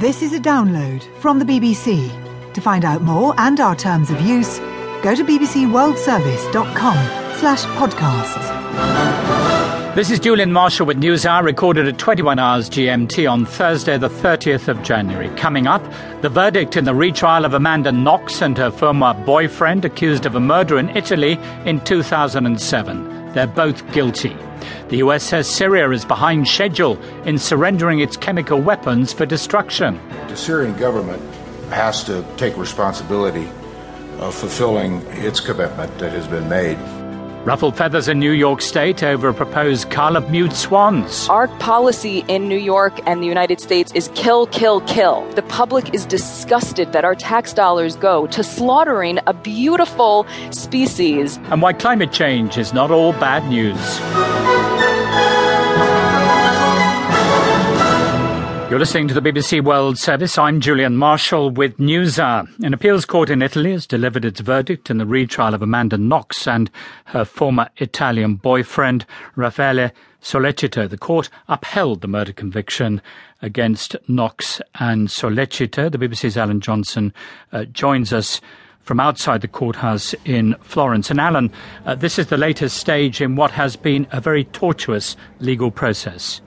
This is a download from the BBC. To find out more and our terms of use, go to bbcworldservice.com slash podcasts. This is Julian Marshall with News Hour, recorded at 21 hours GMT on Thursday, the 30th of January. Coming up, the verdict in the retrial of Amanda Knox and her former boyfriend accused of a murder in Italy in 2007. They're both guilty. The US says Syria is behind schedule in surrendering its chemical weapons for destruction. The Syrian government has to take responsibility of fulfilling its commitment that has been made. Ruffled feathers in New York State over a proposed cull of mute swans. Our policy in New York and the United States is kill, kill, kill. The public is disgusted that our tax dollars go to slaughtering a beautiful species. And why climate change is not all bad news. You're listening to the BBC World Service. I'm Julian Marshall with Newshour. An appeals court in Italy has delivered its verdict in the retrial of Amanda Knox and her former Italian boyfriend, Raffaele Sollecito. The court upheld the murder conviction against Knox and Sollecito. The BBC's Alan Johnson uh, joins us from outside the courthouse in Florence. And Alan, uh, this is the latest stage in what has been a very tortuous legal process.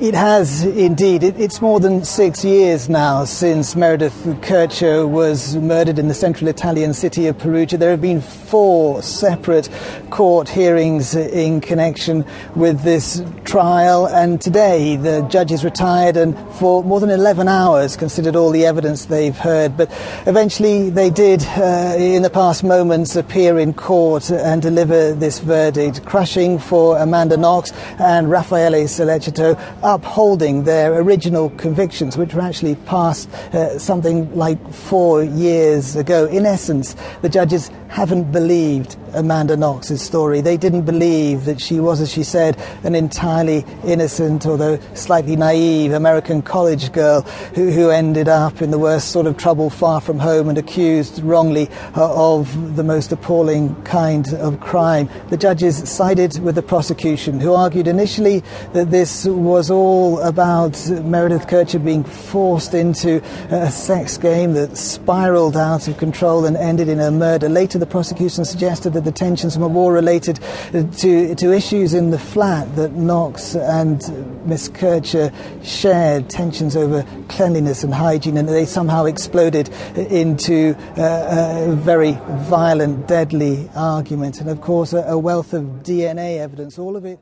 It has indeed. It, it's more than six years now since Meredith Kercher was murdered in the central Italian city of Perugia. There have been four separate court hearings in connection with this trial, and today the judges retired and for more than 11 hours considered all the evidence they've heard. But eventually they did, uh, in the past moments, appear in court and deliver this verdict, crushing for Amanda Knox and Raffaele Sollecito upholding their original convictions, which were actually passed uh, something like four years ago. In essence, the judges haven't believed Amanda Knox's story. They didn't believe that she was, as she said, an entirely innocent, although slightly naive American college girl who, who ended up in the worst sort of trouble far from home and accused wrongly uh, of the most appalling kind of crime. The judges sided with the prosecution, who argued initially that this was all about Meredith Kercher being forced into a sex game that spiraled out of control and ended in a murder. Later, the prosecution suggested that the tensions were more related to, to issues in the flat that Knox and Miss Kercher shared, tensions over cleanliness and hygiene, and they somehow exploded into uh, a very violent, deadly argument. And of course, a, a wealth of DNA evidence, all of it.